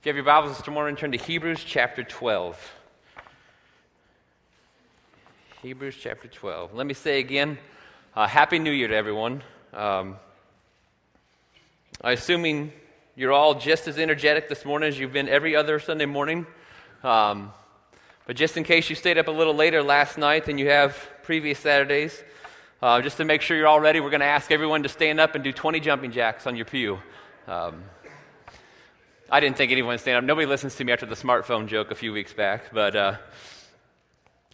If you have your Bibles this morning, turn to Hebrews chapter 12. Hebrews chapter 12. Let me say again, uh, Happy New Year to everyone. Um, assuming you're all just as energetic this morning as you've been every other Sunday morning. Um, but just in case you stayed up a little later last night than you have previous Saturdays, uh, just to make sure you're all ready, we're going to ask everyone to stand up and do 20 jumping jacks on your pew. Um, I didn't think anyone would stand up. Nobody listens to me after the smartphone joke a few weeks back. But uh,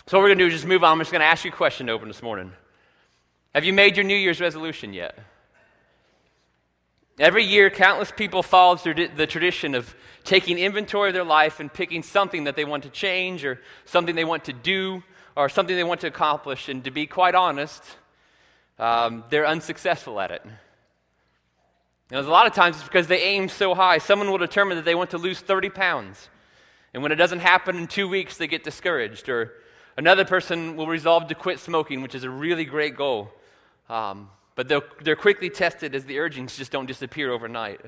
so what we're going to do is just move on. I'm just going to ask you a question to open this morning. Have you made your New Year's resolution yet? Every year, countless people follow the tradition of taking inventory of their life and picking something that they want to change or something they want to do or something they want to accomplish. And to be quite honest, um, they're unsuccessful at it. Know, a lot of times it's because they aim so high. Someone will determine that they want to lose 30 pounds. And when it doesn't happen in two weeks, they get discouraged. Or another person will resolve to quit smoking, which is a really great goal. Um, but they're quickly tested as the urgings just don't disappear overnight.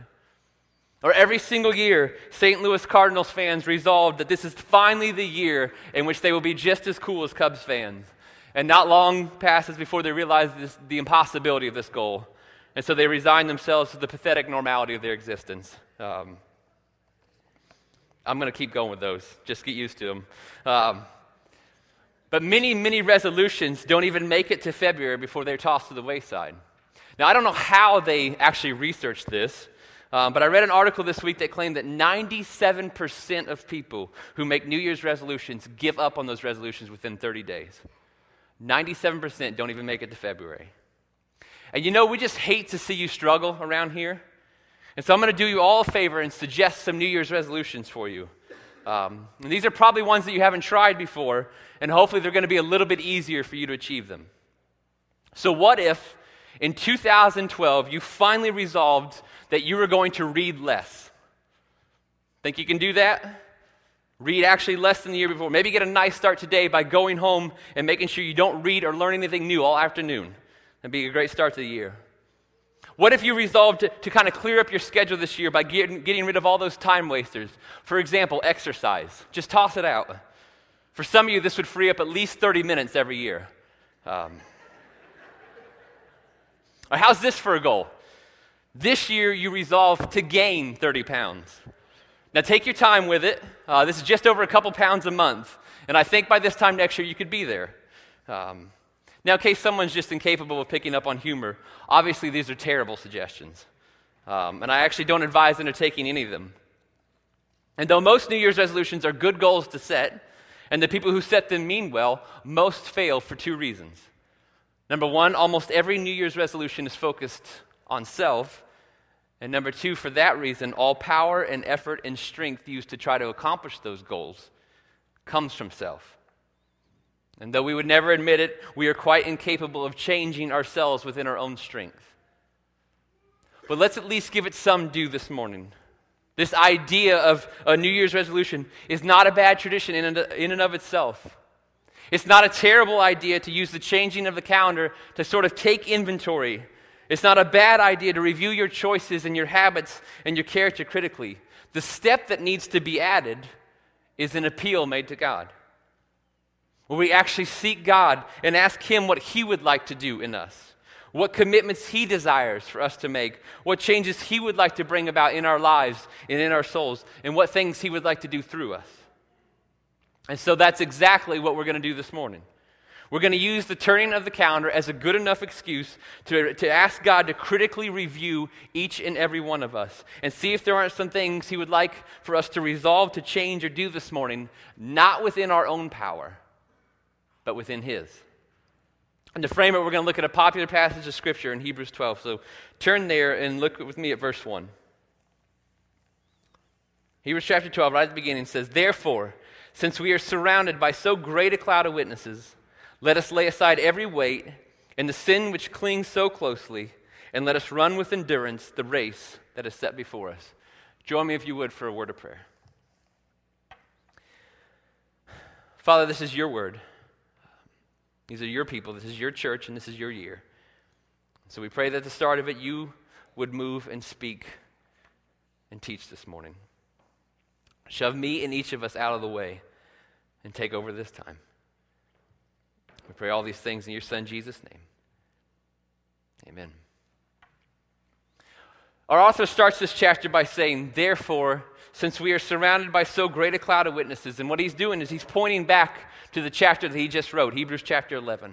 Or every single year, St. Louis Cardinals fans resolve that this is finally the year in which they will be just as cool as Cubs fans. And not long passes before they realize this, the impossibility of this goal. And so they resign themselves to the pathetic normality of their existence. Um, I'm going to keep going with those. Just get used to them. Um, but many, many resolutions don't even make it to February before they're tossed to the wayside. Now, I don't know how they actually researched this, um, but I read an article this week that claimed that 97% of people who make New Year's resolutions give up on those resolutions within 30 days. 97% don't even make it to February. And you know, we just hate to see you struggle around here. And so I'm going to do you all a favor and suggest some New Year's resolutions for you. Um, and these are probably ones that you haven't tried before, and hopefully they're going to be a little bit easier for you to achieve them. So, what if in 2012 you finally resolved that you were going to read less? Think you can do that? Read actually less than the year before. Maybe get a nice start today by going home and making sure you don't read or learn anything new all afternoon. That'd be a great start to the year. What if you resolved to, to kind of clear up your schedule this year by getting, getting rid of all those time wasters? For example, exercise. Just toss it out. For some of you, this would free up at least 30 minutes every year. Um, or how's this for a goal? This year, you resolve to gain 30 pounds. Now, take your time with it. Uh, this is just over a couple pounds a month. And I think by this time next year, you could be there. Um, now, in case someone's just incapable of picking up on humor, obviously these are terrible suggestions. Um, and I actually don't advise undertaking any of them. And though most New Year's resolutions are good goals to set, and the people who set them mean well, most fail for two reasons. Number one, almost every New Year's resolution is focused on self. And number two, for that reason, all power and effort and strength used to try to accomplish those goals comes from self. And though we would never admit it, we are quite incapable of changing ourselves within our own strength. But let's at least give it some due this morning. This idea of a New Year's resolution is not a bad tradition in and, of itself. It's not a terrible idea to use the changing of the calendar to sort of take inventory. It's not a bad idea to review your choices and your habits and your character critically. The step that needs to be added is an appeal made to God where we actually seek God and ask Him what He would like to do in us, what commitments He desires for us to make, what changes He would like to bring about in our lives and in our souls, and what things He would like to do through us. And so that's exactly what we're going to do this morning. We're going to use the turning of the calendar as a good enough excuse to, to ask God to critically review each and every one of us and see if there aren't some things He would like for us to resolve to change or do this morning, not within our own power but within His. And to frame it, we're going to look at a popular passage of Scripture in Hebrews 12. So turn there and look with me at verse 1. Hebrews chapter 12, right at the beginning, says, Therefore, since we are surrounded by so great a cloud of witnesses, let us lay aside every weight and the sin which clings so closely, and let us run with endurance the race that is set before us. Join me, if you would, for a word of prayer. Father, this is your word. These are your people. This is your church, and this is your year. So we pray that at the start of it, you would move and speak and teach this morning. Shove me and each of us out of the way and take over this time. We pray all these things in your Son, Jesus' name. Amen. Our author starts this chapter by saying, Therefore, since we are surrounded by so great a cloud of witnesses, and what he's doing is he's pointing back to the chapter that he just wrote, Hebrews chapter 11.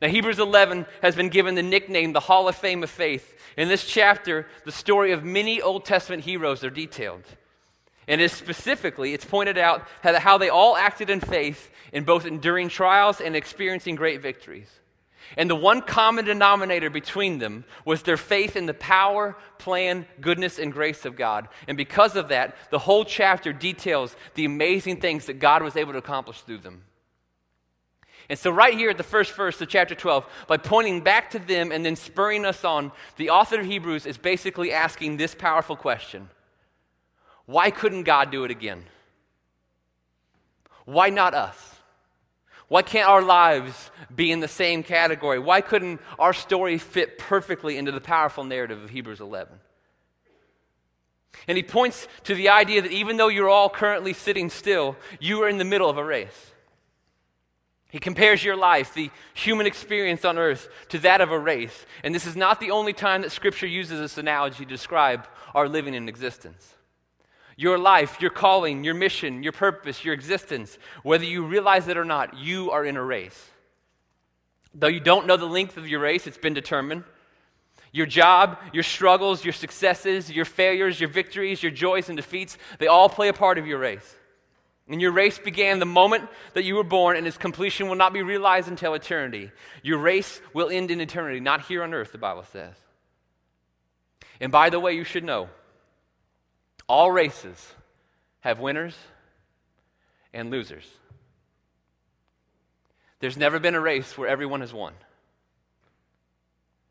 Now, Hebrews 11 has been given the nickname the Hall of Fame of Faith. In this chapter, the story of many Old Testament heroes are detailed. And it specifically, it's pointed out how they all acted in faith in both enduring trials and experiencing great victories. And the one common denominator between them was their faith in the power, plan, goodness, and grace of God. And because of that, the whole chapter details the amazing things that God was able to accomplish through them. And so, right here at the first verse of chapter 12, by pointing back to them and then spurring us on, the author of Hebrews is basically asking this powerful question Why couldn't God do it again? Why not us? Why can't our lives be in the same category? Why couldn't our story fit perfectly into the powerful narrative of Hebrews 11? And he points to the idea that even though you're all currently sitting still, you are in the middle of a race. He compares your life, the human experience on earth, to that of a race. And this is not the only time that Scripture uses this analogy to describe our living in existence. Your life, your calling, your mission, your purpose, your existence, whether you realize it or not, you are in a race. Though you don't know the length of your race, it's been determined. Your job, your struggles, your successes, your failures, your victories, your joys and defeats, they all play a part of your race. And your race began the moment that you were born, and its completion will not be realized until eternity. Your race will end in eternity, not here on earth, the Bible says. And by the way, you should know all races have winners and losers. There's never been a race where everyone has won.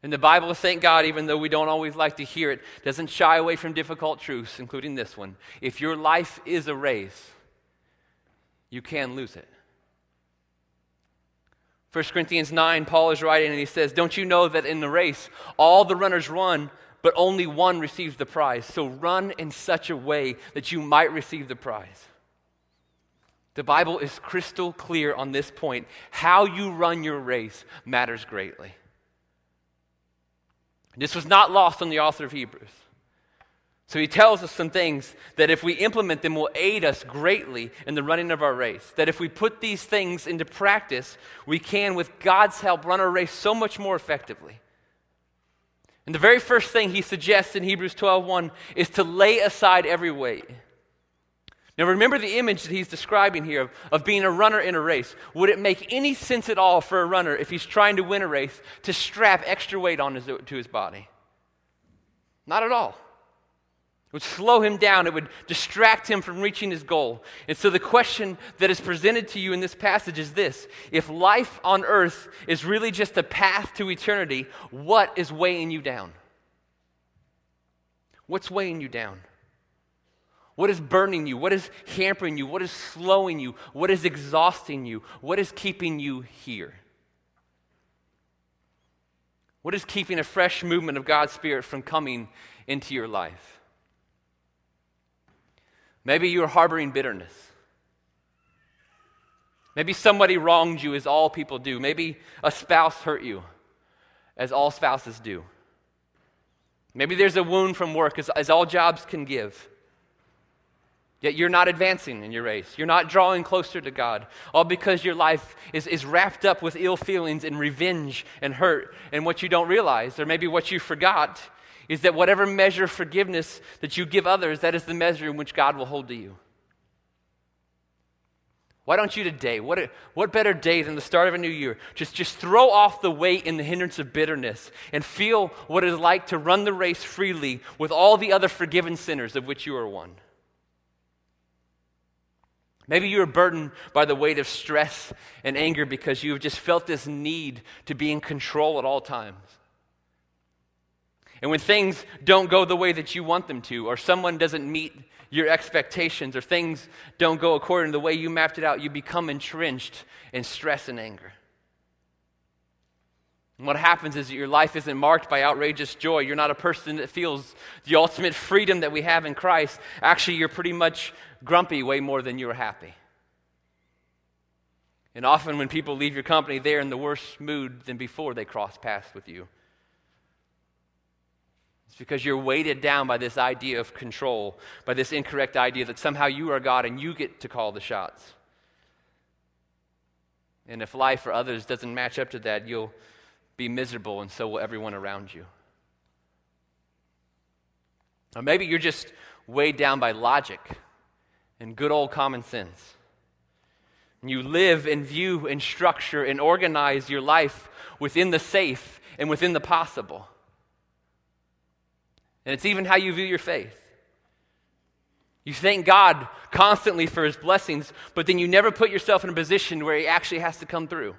And the Bible, thank God, even though we don't always like to hear it, doesn't shy away from difficult truths, including this one. If your life is a race, you can lose it. 1 Corinthians 9, Paul is writing and he says, Don't you know that in the race all the runners run, but only one receives the prize. So run in such a way that you might receive the prize. The Bible is crystal clear on this point. How you run your race matters greatly. This was not lost on the author of Hebrews. So he tells us some things that if we implement them will aid us greatly in the running of our race. That if we put these things into practice, we can, with God's help, run our race so much more effectively. And the very first thing he suggests in Hebrews 12:1 is to lay aside every weight. Now remember the image that he's describing here of, of being a runner in a race. Would it make any sense at all for a runner if he's trying to win a race to strap extra weight on his, to his body? Not at all. It would slow him down. It would distract him from reaching his goal. And so, the question that is presented to you in this passage is this If life on earth is really just a path to eternity, what is weighing you down? What's weighing you down? What is burning you? What is hampering you? What is slowing you? What is exhausting you? What is keeping you here? What is keeping a fresh movement of God's Spirit from coming into your life? Maybe you're harboring bitterness. Maybe somebody wronged you, as all people do. Maybe a spouse hurt you, as all spouses do. Maybe there's a wound from work, as, as all jobs can give. Yet you're not advancing in your race. You're not drawing closer to God. All because your life is, is wrapped up with ill feelings and revenge and hurt. And what you don't realize, or maybe what you forgot, is that whatever measure of forgiveness that you give others, that is the measure in which God will hold to you. Why don't you today? What, what better day than the start of a new year? Just, just throw off the weight and the hindrance of bitterness and feel what it is like to run the race freely with all the other forgiven sinners of which you are one. Maybe you're burdened by the weight of stress and anger because you have just felt this need to be in control at all times. And when things don't go the way that you want them to, or someone doesn't meet your expectations, or things don't go according to the way you mapped it out, you become entrenched in stress and anger. And what happens is that your life isn't marked by outrageous joy. You're not a person that feels the ultimate freedom that we have in Christ. Actually, you're pretty much grumpy way more than you're happy. And often, when people leave your company, they're in the worse mood than before they cross paths with you. It's because you're weighted down by this idea of control, by this incorrect idea that somehow you are God and you get to call the shots. And if life for others doesn't match up to that, you'll be miserable, and so will everyone around you. Or maybe you're just weighed down by logic and good old common sense. And you live and view and structure and organize your life within the safe and within the possible. And it's even how you view your faith. You thank God constantly for his blessings, but then you never put yourself in a position where he actually has to come through.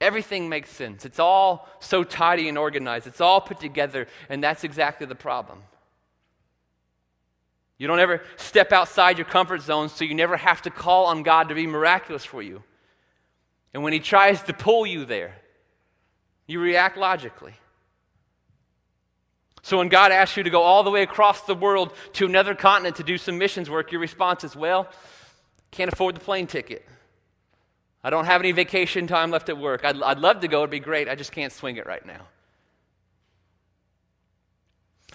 Everything makes sense. It's all so tidy and organized. It's all put together, and that's exactly the problem. You don't ever step outside your comfort zone, so you never have to call on God to be miraculous for you. And when He tries to pull you there, you react logically. So when God asks you to go all the way across the world to another continent to do some missions work, your response is, well, can't afford the plane ticket. I don't have any vacation time left at work. I'd, I'd love to go, it'd be great. I just can't swing it right now.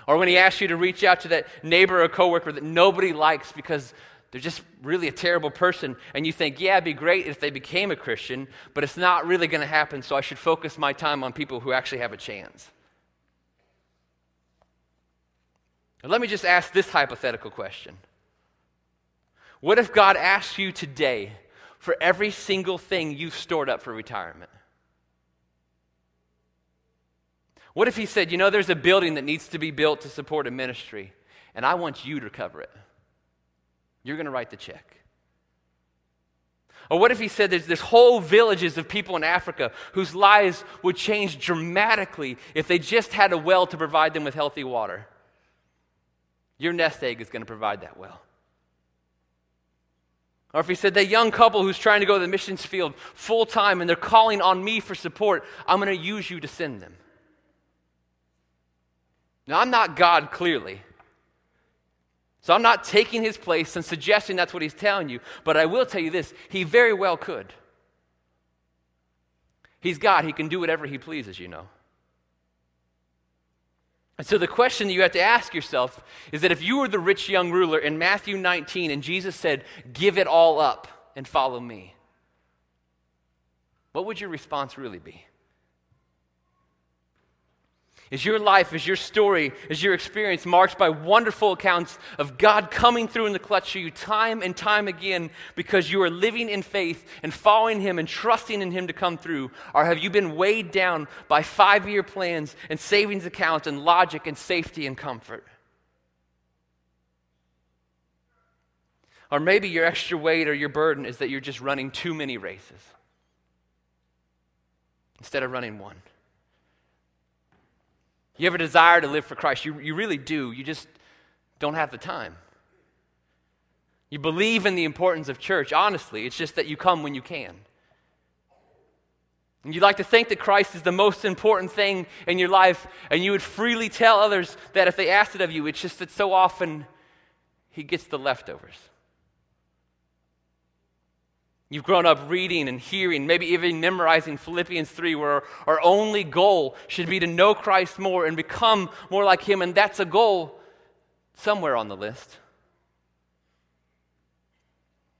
Or when he asks you to reach out to that neighbor or coworker that nobody likes because they're just really a terrible person, and you think, yeah, it'd be great if they became a Christian, but it's not really going to happen, so I should focus my time on people who actually have a chance. Now, let me just ask this hypothetical question What if God asked you today for every single thing you've stored up for retirement? What if He said, You know, there's a building that needs to be built to support a ministry, and I want you to cover it? You're going to write the check. Or what if he said there's, there's whole villages of people in Africa whose lives would change dramatically if they just had a well to provide them with healthy water? Your nest egg is going to provide that well. Or if he said, that young couple who's trying to go to the missions field full time and they're calling on me for support, I'm going to use you to send them. Now, I'm not God, clearly. So I'm not taking his place and suggesting that's what he's telling you, but I will tell you this he very well could. He's God, he can do whatever he pleases, you know. And so the question that you have to ask yourself is that if you were the rich young ruler in Matthew 19 and Jesus said, Give it all up and follow me, what would your response really be? Is your life, is your story, is your experience marked by wonderful accounts of God coming through in the clutch for you time and time again because you are living in faith and following Him and trusting in Him to come through? Or have you been weighed down by five year plans and savings accounts and logic and safety and comfort? Or maybe your extra weight or your burden is that you're just running too many races instead of running one. You have a desire to live for Christ. You, you really do. You just don't have the time. You believe in the importance of church, honestly. It's just that you come when you can. And you'd like to think that Christ is the most important thing in your life, and you would freely tell others that if they asked it of you, it's just that so often he gets the leftovers. You've grown up reading and hearing, maybe even memorizing Philippians 3, where our only goal should be to know Christ more and become more like Him, and that's a goal somewhere on the list.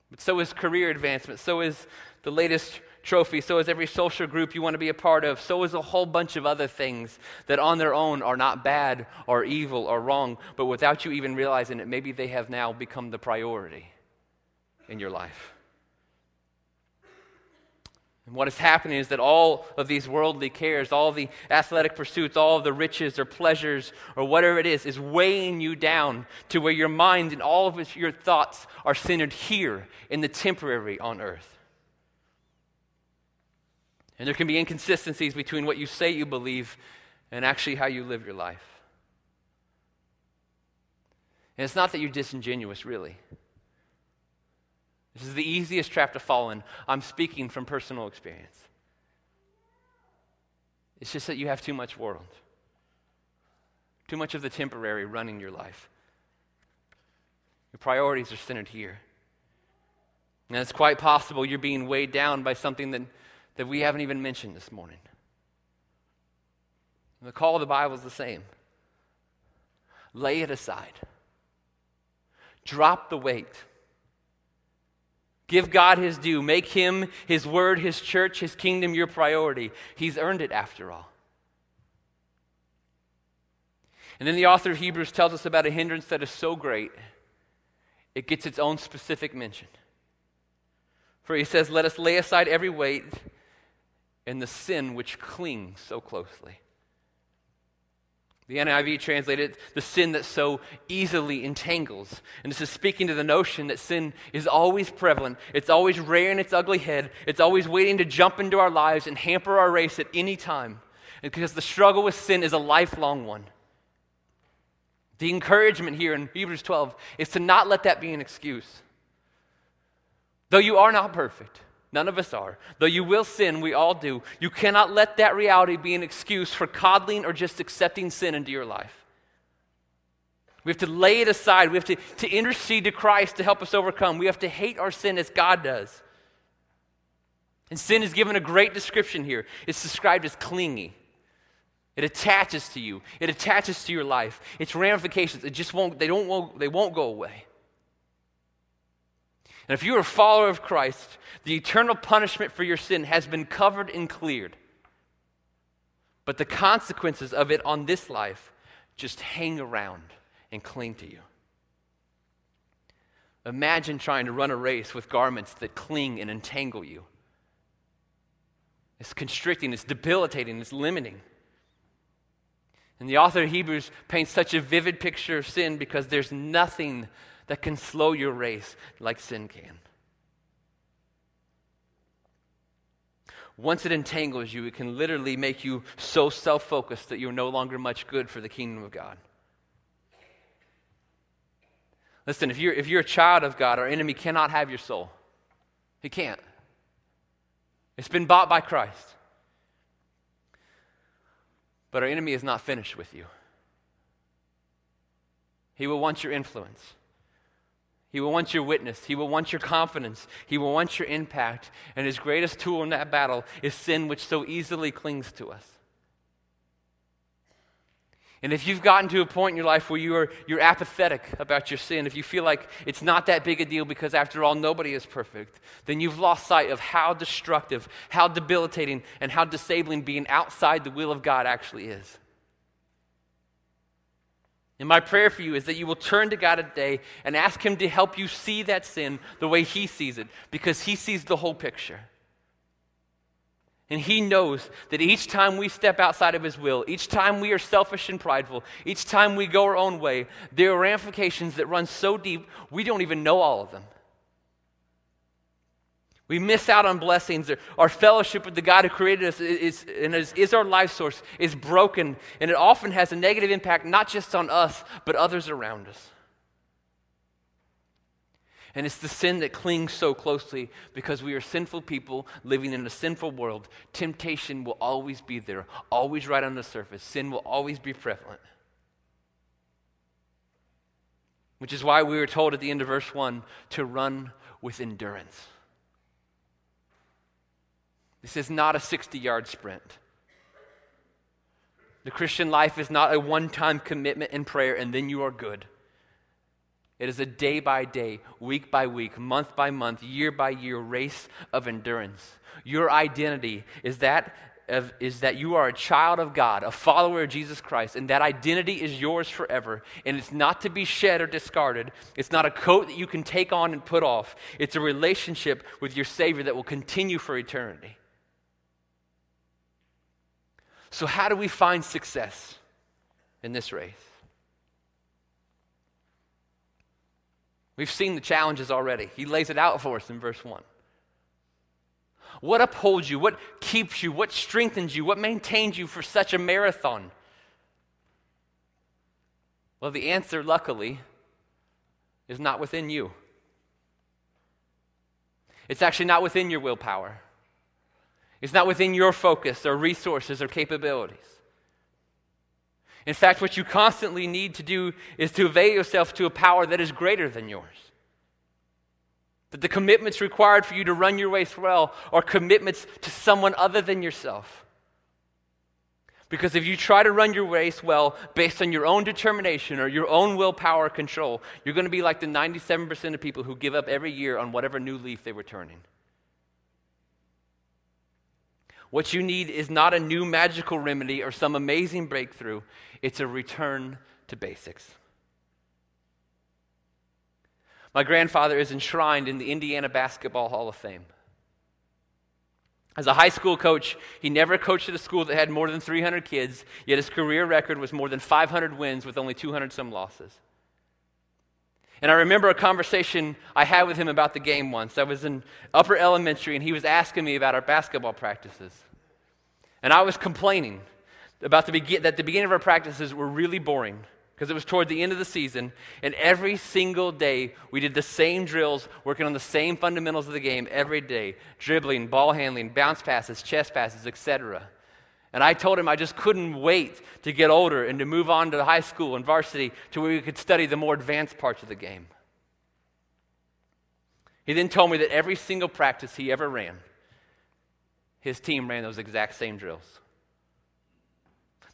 But so is career advancement, so is the latest trophy, so is every social group you want to be a part of, so is a whole bunch of other things that on their own are not bad or evil or wrong, but without you even realizing it, maybe they have now become the priority in your life. And what is happening is that all of these worldly cares, all the athletic pursuits, all of the riches or pleasures or whatever it is, is weighing you down to where your mind and all of your thoughts are centered here in the temporary on earth. And there can be inconsistencies between what you say you believe and actually how you live your life. And it's not that you're disingenuous, really. This is the easiest trap to fall in. I'm speaking from personal experience. It's just that you have too much world, too much of the temporary running your life. Your priorities are centered here. And it's quite possible you're being weighed down by something that, that we haven't even mentioned this morning. And the call of the Bible is the same lay it aside, drop the weight. Give God his due. Make him, his word, his church, his kingdom your priority. He's earned it after all. And then the author of Hebrews tells us about a hindrance that is so great, it gets its own specific mention. For he says, Let us lay aside every weight and the sin which clings so closely. The NIV translated the sin that so easily entangles. And this is speaking to the notion that sin is always prevalent. It's always rearing its ugly head. It's always waiting to jump into our lives and hamper our race at any time. Because the struggle with sin is a lifelong one. The encouragement here in Hebrews 12 is to not let that be an excuse. Though you are not perfect, none of us are, though you will sin, we all do, you cannot let that reality be an excuse for coddling or just accepting sin into your life. We have to lay it aside. We have to, to intercede to Christ to help us overcome. We have to hate our sin as God does. And sin is given a great description here. It's described as clingy. It attaches to you. It attaches to your life. Its ramifications, it just won't, they don't, they won't go away. And if you're a follower of Christ, the eternal punishment for your sin has been covered and cleared. But the consequences of it on this life just hang around and cling to you. Imagine trying to run a race with garments that cling and entangle you. It's constricting, it's debilitating, it's limiting. And the author of Hebrews paints such a vivid picture of sin because there's nothing that can slow your race like sin can. Once it entangles you, it can literally make you so self focused that you're no longer much good for the kingdom of God. Listen, if you're, if you're a child of God, our enemy cannot have your soul. He can't. It's been bought by Christ. But our enemy is not finished with you. He will want your influence. He will want your witness. He will want your confidence. He will want your impact. And his greatest tool in that battle is sin, which so easily clings to us. And if you've gotten to a point in your life where you are, you're apathetic about your sin, if you feel like it's not that big a deal because, after all, nobody is perfect, then you've lost sight of how destructive, how debilitating, and how disabling being outside the will of God actually is. And my prayer for you is that you will turn to God today and ask Him to help you see that sin the way He sees it, because He sees the whole picture. And He knows that each time we step outside of His will, each time we are selfish and prideful, each time we go our own way, there are ramifications that run so deep we don't even know all of them. We miss out on blessings. Our fellowship with the God who created us is, and is, is, our life source is broken, and it often has a negative impact not just on us, but others around us. And it's the sin that clings so closely because we are sinful people living in a sinful world. Temptation will always be there, always right on the surface. Sin will always be prevalent. Which is why we were told at the end of verse 1 to run with endurance. This is not a 60 yard sprint. The Christian life is not a one time commitment in prayer and then you are good. It is a day by day, week by week, month by month, year by year race of endurance. Your identity is that, of, is that you are a child of God, a follower of Jesus Christ, and that identity is yours forever. And it's not to be shed or discarded. It's not a coat that you can take on and put off. It's a relationship with your Savior that will continue for eternity. So, how do we find success in this race? We've seen the challenges already. He lays it out for us in verse 1. What upholds you? What keeps you? What strengthens you? What maintains you for such a marathon? Well, the answer, luckily, is not within you. It's actually not within your willpower. It's not within your focus or resources or capabilities. In fact, what you constantly need to do is to avail yourself to a power that is greater than yours. That the commitments required for you to run your race well are commitments to someone other than yourself. Because if you try to run your race well based on your own determination or your own willpower control, you're going to be like the 97% of people who give up every year on whatever new leaf they were turning. What you need is not a new magical remedy or some amazing breakthrough, it's a return to basics. My grandfather is enshrined in the Indiana Basketball Hall of Fame. As a high school coach, he never coached at a school that had more than 300 kids, yet his career record was more than 500 wins with only 200 some losses. And I remember a conversation I had with him about the game once. I was in upper elementary, and he was asking me about our basketball practices. And I was complaining about the begin- that the beginning of our practices were really boring because it was toward the end of the season, and every single day we did the same drills, working on the same fundamentals of the game every day dribbling, ball handling, bounce passes, chest passes, etc. And I told him I just couldn't wait to get older and to move on to high school and varsity to where we could study the more advanced parts of the game. He then told me that every single practice he ever ran, his team ran those exact same drills.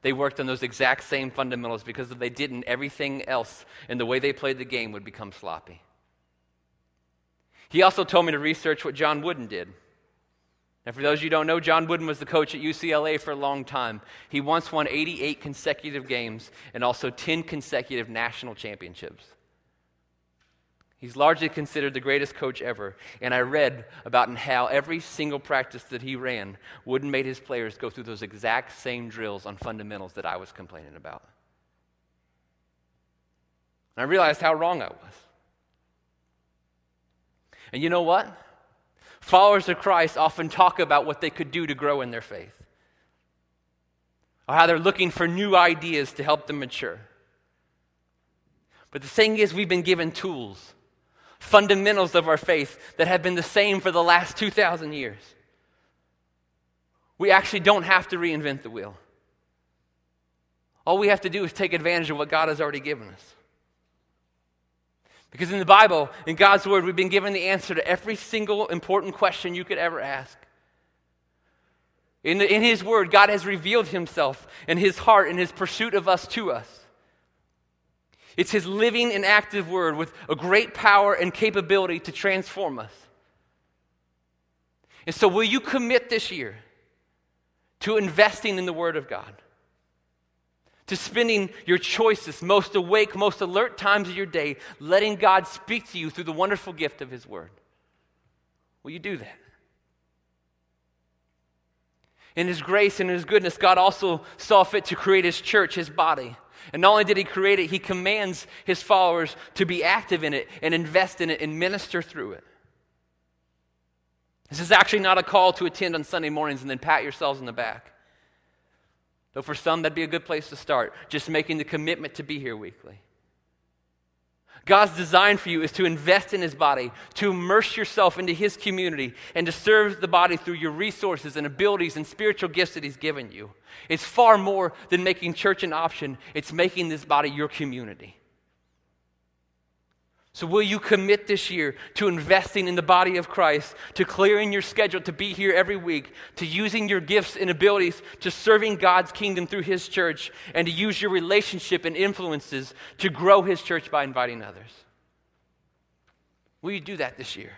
They worked on those exact same fundamentals because if they didn't, everything else in the way they played the game would become sloppy. He also told me to research what John Wooden did. And for those you who don't know, John Wooden was the coach at UCLA for a long time. He once won 88 consecutive games and also 10 consecutive national championships. He's largely considered the greatest coach ever. And I read about how every single practice that he ran, Wooden made his players go through those exact same drills on fundamentals that I was complaining about. And I realized how wrong I was. And you know what? Followers of Christ often talk about what they could do to grow in their faith, or how they're looking for new ideas to help them mature. But the thing is, we've been given tools fundamentals of our faith that have been the same for the last 2,000 years. We actually don't have to reinvent the wheel. All we have to do is take advantage of what God has already given us. Because in the Bible, in God's Word, we've been given the answer to every single important question you could ever ask. In, the, in His Word, God has revealed Himself and His heart and His pursuit of us to us. It's His living and active word with a great power and capability to transform us. And so, will you commit this year to investing in the Word of God? To spending your choices, most awake, most alert times of your day, letting God speak to you through the wonderful gift of His Word? Will you do that? In His grace and His goodness, God also saw fit to create His church, His body. And not only did he create it, he commands his followers to be active in it and invest in it and minister through it. This is actually not a call to attend on Sunday mornings and then pat yourselves on the back. Though for some, that'd be a good place to start, just making the commitment to be here weekly. God's design for you is to invest in His body, to immerse yourself into His community, and to serve the body through your resources and abilities and spiritual gifts that He's given you. It's far more than making church an option, it's making this body your community. So, will you commit this year to investing in the body of Christ, to clearing your schedule to be here every week, to using your gifts and abilities to serving God's kingdom through His church, and to use your relationship and influences to grow His church by inviting others? Will you do that this year?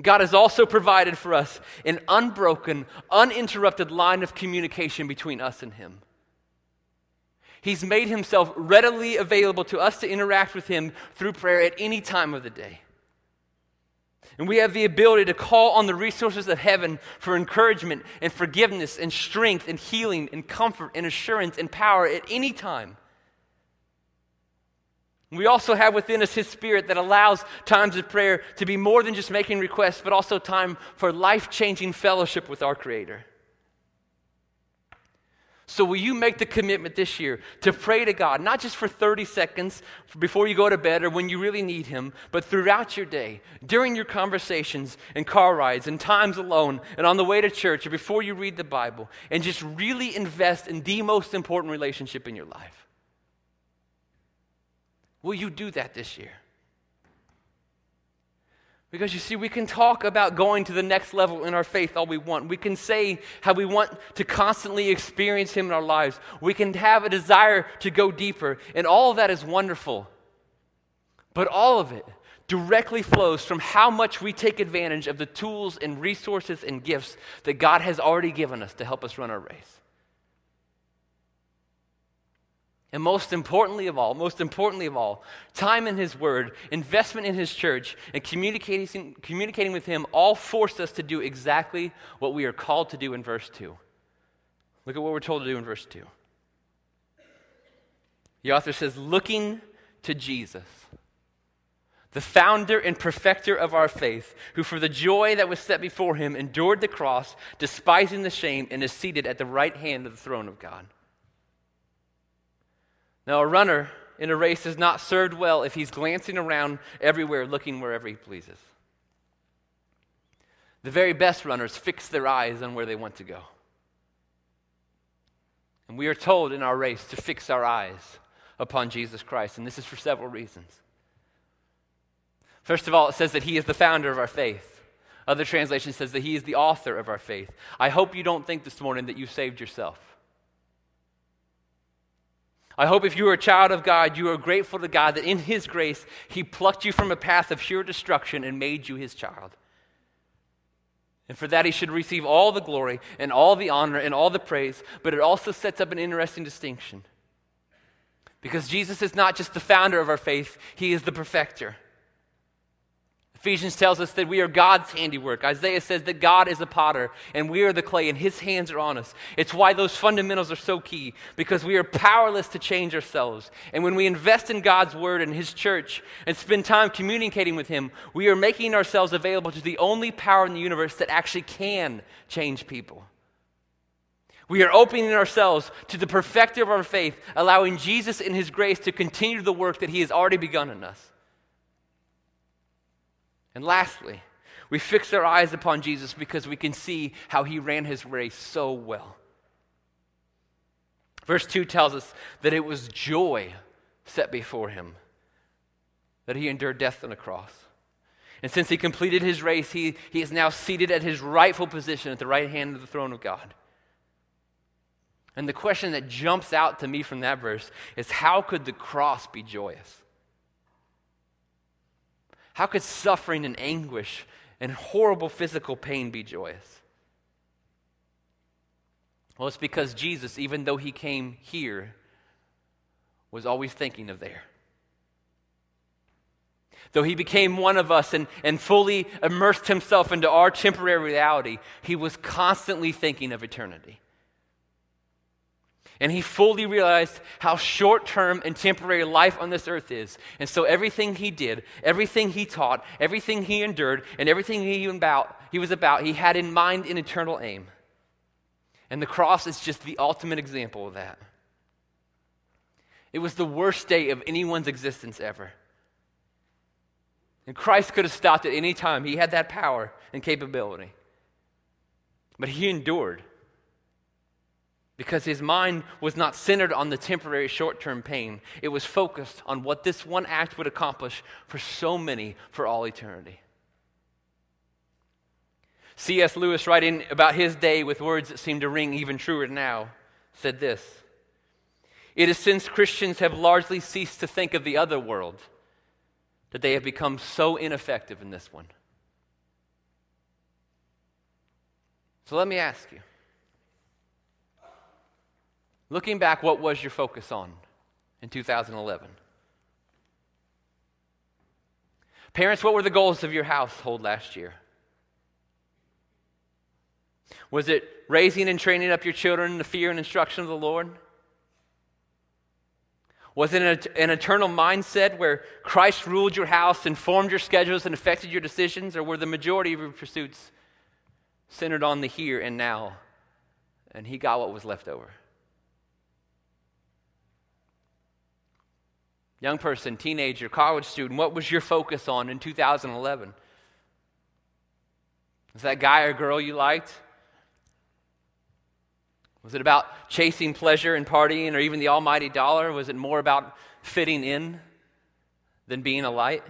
God has also provided for us an unbroken, uninterrupted line of communication between us and Him. He's made himself readily available to us to interact with him through prayer at any time of the day. And we have the ability to call on the resources of heaven for encouragement and forgiveness and strength and healing and comfort and assurance and power at any time. We also have within us His Spirit that allows times of prayer to be more than just making requests, but also time for life changing fellowship with our Creator. So, will you make the commitment this year to pray to God, not just for 30 seconds before you go to bed or when you really need Him, but throughout your day, during your conversations and car rides and times alone and on the way to church or before you read the Bible, and just really invest in the most important relationship in your life? Will you do that this year? Because you see, we can talk about going to the next level in our faith all we want. We can say how we want to constantly experience Him in our lives. We can have a desire to go deeper, and all of that is wonderful. But all of it directly flows from how much we take advantage of the tools and resources and gifts that God has already given us to help us run our race. And most importantly of all, most importantly of all, time in His Word, investment in His church, and communicating, communicating with Him all force us to do exactly what we are called to do in verse 2. Look at what we're told to do in verse 2. The author says, looking to Jesus, the founder and perfecter of our faith, who for the joy that was set before him endured the cross, despising the shame, and is seated at the right hand of the throne of God. Now, a runner in a race is not served well if he's glancing around everywhere, looking wherever he pleases. The very best runners fix their eyes on where they want to go. And we are told in our race to fix our eyes upon Jesus Christ, and this is for several reasons. First of all, it says that he is the founder of our faith. Other translation says that he is the author of our faith. I hope you don't think this morning that you saved yourself. I hope if you are a child of God, you are grateful to God that in His grace, He plucked you from a path of pure destruction and made you His child. And for that, He should receive all the glory and all the honor and all the praise. But it also sets up an interesting distinction. Because Jesus is not just the founder of our faith, He is the perfecter. Ephesians tells us that we are God's handiwork. Isaiah says that God is a potter and we are the clay and his hands are on us. It's why those fundamentals are so key because we are powerless to change ourselves. And when we invest in God's word and his church and spend time communicating with him, we are making ourselves available to the only power in the universe that actually can change people. We are opening ourselves to the perfecter of our faith, allowing Jesus in his grace to continue the work that he has already begun in us. And lastly, we fix our eyes upon Jesus because we can see how he ran his race so well. Verse 2 tells us that it was joy set before him, that he endured death on the cross. And since he completed his race, he, he is now seated at his rightful position at the right hand of the throne of God. And the question that jumps out to me from that verse is how could the cross be joyous? How could suffering and anguish and horrible physical pain be joyous? Well, it's because Jesus, even though he came here, was always thinking of there. Though he became one of us and, and fully immersed himself into our temporary reality, he was constantly thinking of eternity. And he fully realized how short term and temporary life on this earth is. And so everything he did, everything he taught, everything he endured, and everything he, about, he was about, he had in mind an eternal aim. And the cross is just the ultimate example of that. It was the worst day of anyone's existence ever. And Christ could have stopped at any time. He had that power and capability. But he endured because his mind was not centered on the temporary short term pain. It was focused on what this one act would accomplish for so many for all eternity. C.S. Lewis, writing about his day with words that seem to ring even truer now, said this It is since Christians have largely ceased to think of the other world that they have become so ineffective in this one. So let me ask you Looking back, what was your focus on in 2011? Parents, what were the goals of your household last year? Was it raising and training up your children in the fear and instruction of the Lord? Was it an, eternal mindset where Christ ruled your house, informed your schedules, and affected your decisions? Or were the majority of your pursuits centered on the here and now, and He got what was left over? Young person, teenager, college student, what was your focus on in 2011? Was that guy or girl you liked? Was it about chasing pleasure and partying or even the almighty dollar? Was it more about fitting in than being a light?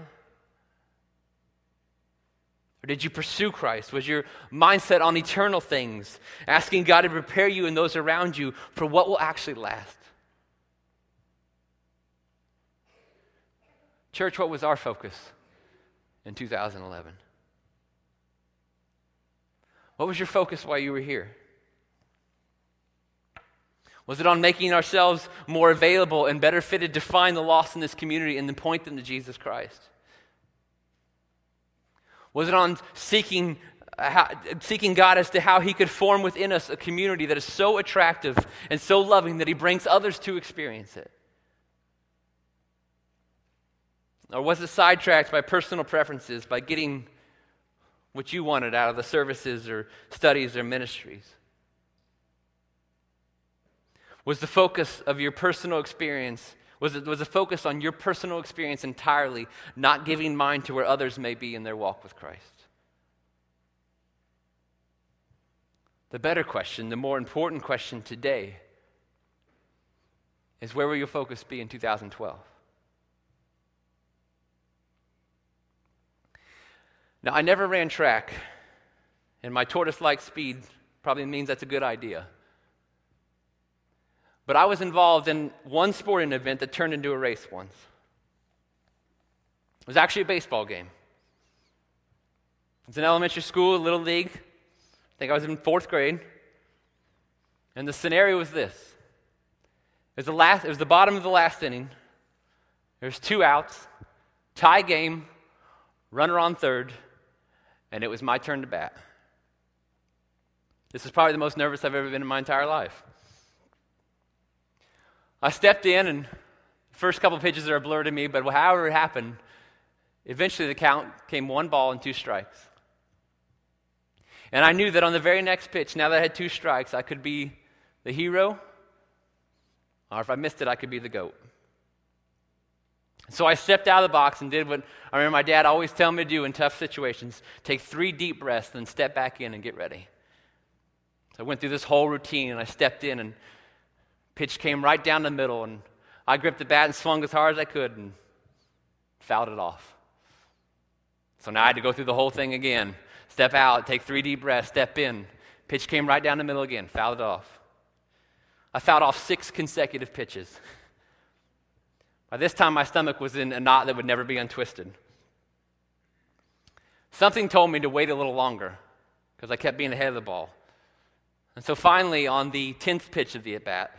Or did you pursue Christ? Was your mindset on eternal things, asking God to prepare you and those around you for what will actually last? Church, what was our focus in 2011? What was your focus while you were here? Was it on making ourselves more available and better fitted to find the lost in this community and then point them to Jesus Christ? Was it on seeking, uh, how, seeking God as to how He could form within us a community that is so attractive and so loving that He brings others to experience it? Or was it sidetracked by personal preferences, by getting what you wanted out of the services or studies or ministries? Was the focus of your personal experience, was it was a focus on your personal experience entirely, not giving mind to where others may be in their walk with Christ? The better question, the more important question today is where will your focus be in 2012? Now, I never ran track, and my tortoise like speed probably means that's a good idea. But I was involved in one sporting event that turned into a race once. It was actually a baseball game. It was in elementary school, little league. I think I was in fourth grade. And the scenario was this it was the, last, it was the bottom of the last inning. There's two outs, tie game, runner on third and it was my turn to bat. This is probably the most nervous I've ever been in my entire life. I stepped in, and the first couple pitches are a blur to me, but however it happened, eventually the count came one ball and two strikes. And I knew that on the very next pitch, now that I had two strikes, I could be the hero, or if I missed it, I could be the GOAT. So I stepped out of the box and did what I remember my dad always telling me to do in tough situations take three deep breaths, then step back in and get ready. So I went through this whole routine and I stepped in and pitch came right down the middle and I gripped the bat and swung as hard as I could and fouled it off. So now I had to go through the whole thing again. Step out, take three deep breaths, step in. Pitch came right down the middle again, fouled it off. I fouled off six consecutive pitches. By this time, my stomach was in a knot that would never be untwisted. Something told me to wait a little longer because I kept being ahead of the ball. And so finally, on the 10th pitch of the at bat,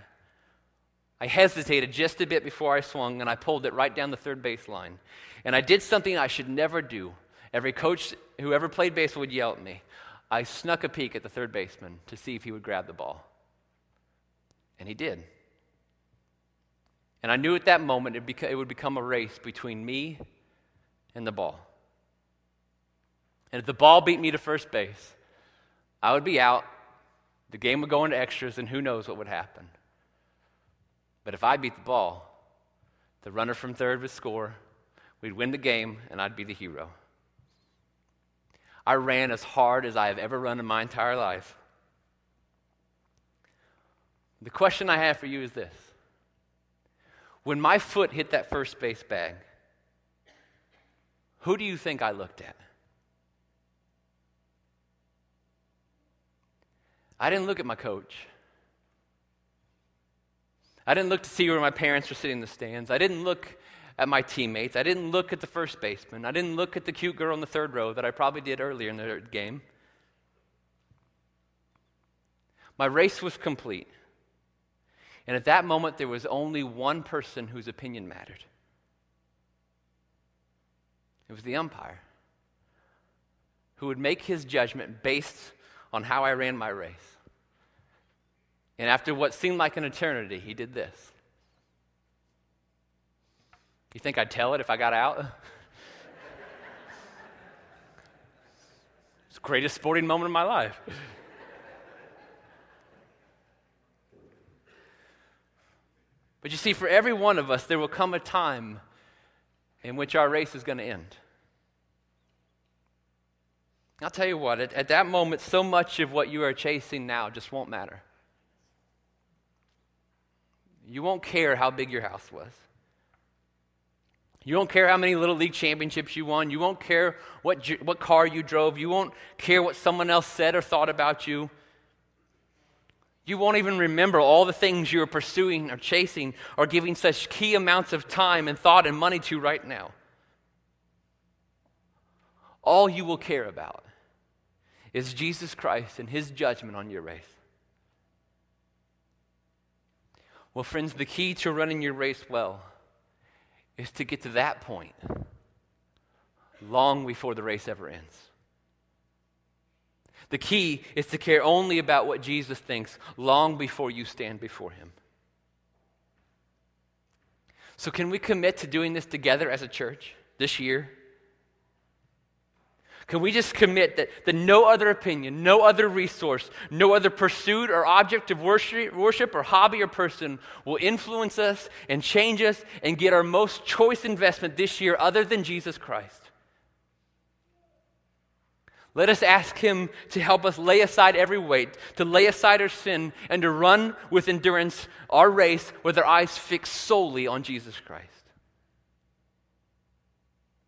I hesitated just a bit before I swung and I pulled it right down the third base line. And I did something I should never do. Every coach who ever played baseball would yell at me. I snuck a peek at the third baseman to see if he would grab the ball. And he did. And I knew at that moment it, beca- it would become a race between me and the ball. And if the ball beat me to first base, I would be out. The game would go into extras, and who knows what would happen. But if I beat the ball, the runner from third would score, we'd win the game, and I'd be the hero. I ran as hard as I have ever run in my entire life. The question I have for you is this when my foot hit that first base bag, who do you think I looked at? I didn't look at my coach. I didn't look to see where my parents were sitting in the stands. I didn't look at my teammates. I didn't look at the first baseman. I didn't look at the cute girl in the third row that I probably did earlier in the game. My race was complete. And at that moment, there was only one person whose opinion mattered it was the umpire, who would make his judgment based on how I ran my race. And after what seemed like an eternity, he did this. You think I'd tell it if I got out? it's the greatest sporting moment of my life. But you see, for every one of us, there will come a time in which our race is going to end. I'll tell you what, at, at, that moment, so much of what you are chasing now just won't matter. You won't care how big your house was. You won't care how many little league championships you won. You won't care what, what car you drove. You won't care what someone else said or thought about you. You won't even remember all the things you're pursuing or chasing or giving such key amounts of time and thought and money to right now. All you will care about is Jesus Christ and his judgment on your race. Well, friends, the key to running your race well is to get to that point long before the race ever ends. The key is to care only about what Jesus thinks long before you stand before him. So, can we commit to doing this together as a church this year? Can we just commit that, that no other opinion, no other resource, no other pursuit or object of worship, worship or hobby or person will influence us and change us and get our most choice investment this year other than Jesus Christ? Let us ask Him to help us lay aside every weight, to lay aside our sin, and to run with endurance our race with our eyes fixed solely on Jesus Christ.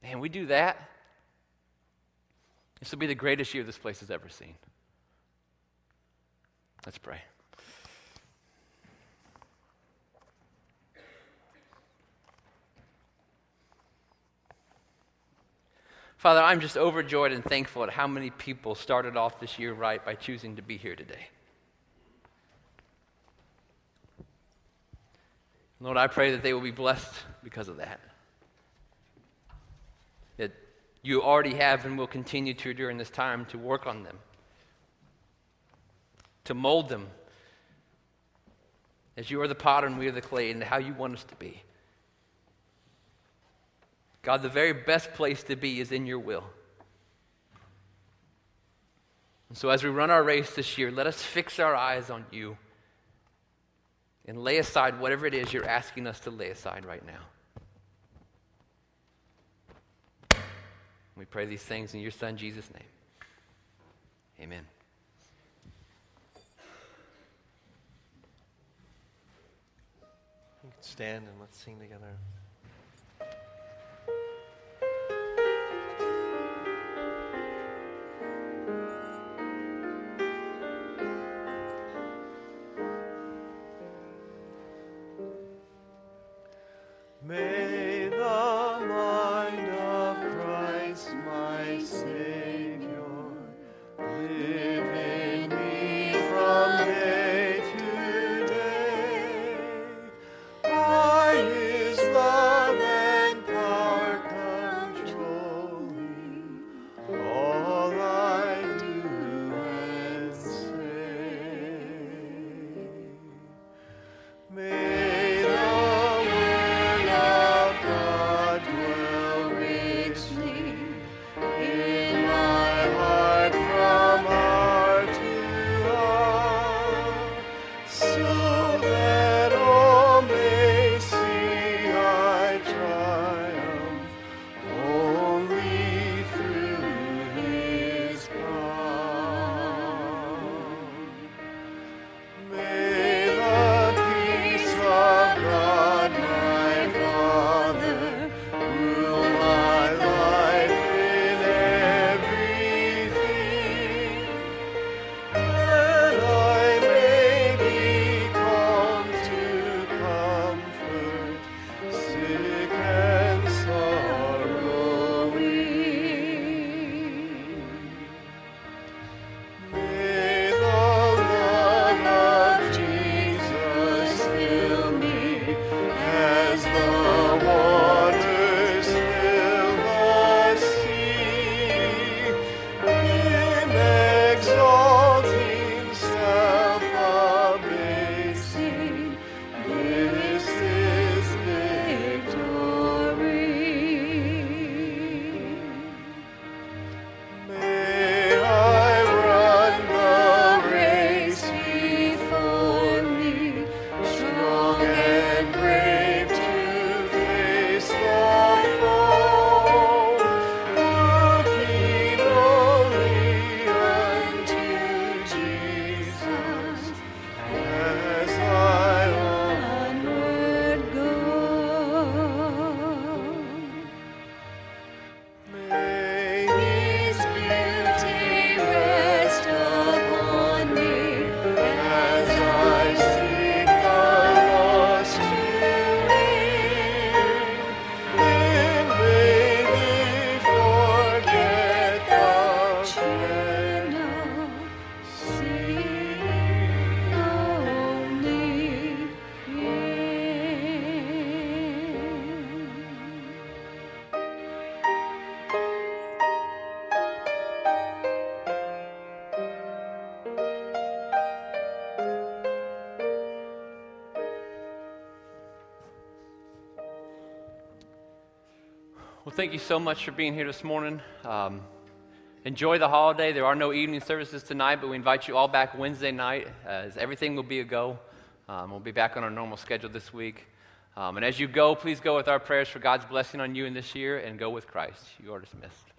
Man, we do that this will be the greatest year this place has ever seen. Let's pray. Father, I'm just overjoyed and thankful at how many people started off this year right by choosing to be here today. Lord, I pray that they will be blessed because of that That you already have and will continue to during this time to work on them, to mold them as you are the potter and we are the clay, and how you want us to be. God, the very best place to be is in your will. And so, as we run our race this year, let us fix our eyes on you and lay aside whatever it is you're asking us to lay aside right now. We pray these things in your Son, Jesus' name. Amen. Can stand and let's sing together. May Thank you so much for being here this morning. Um, enjoy the holiday. There are no evening services tonight, but we invite you all back Wednesday night as everything will be a go. Um, we'll be back on our normal schedule this week. Um, and as you go, please go with our prayers for God's blessing on you in this year and go with Christ. You are dismissed.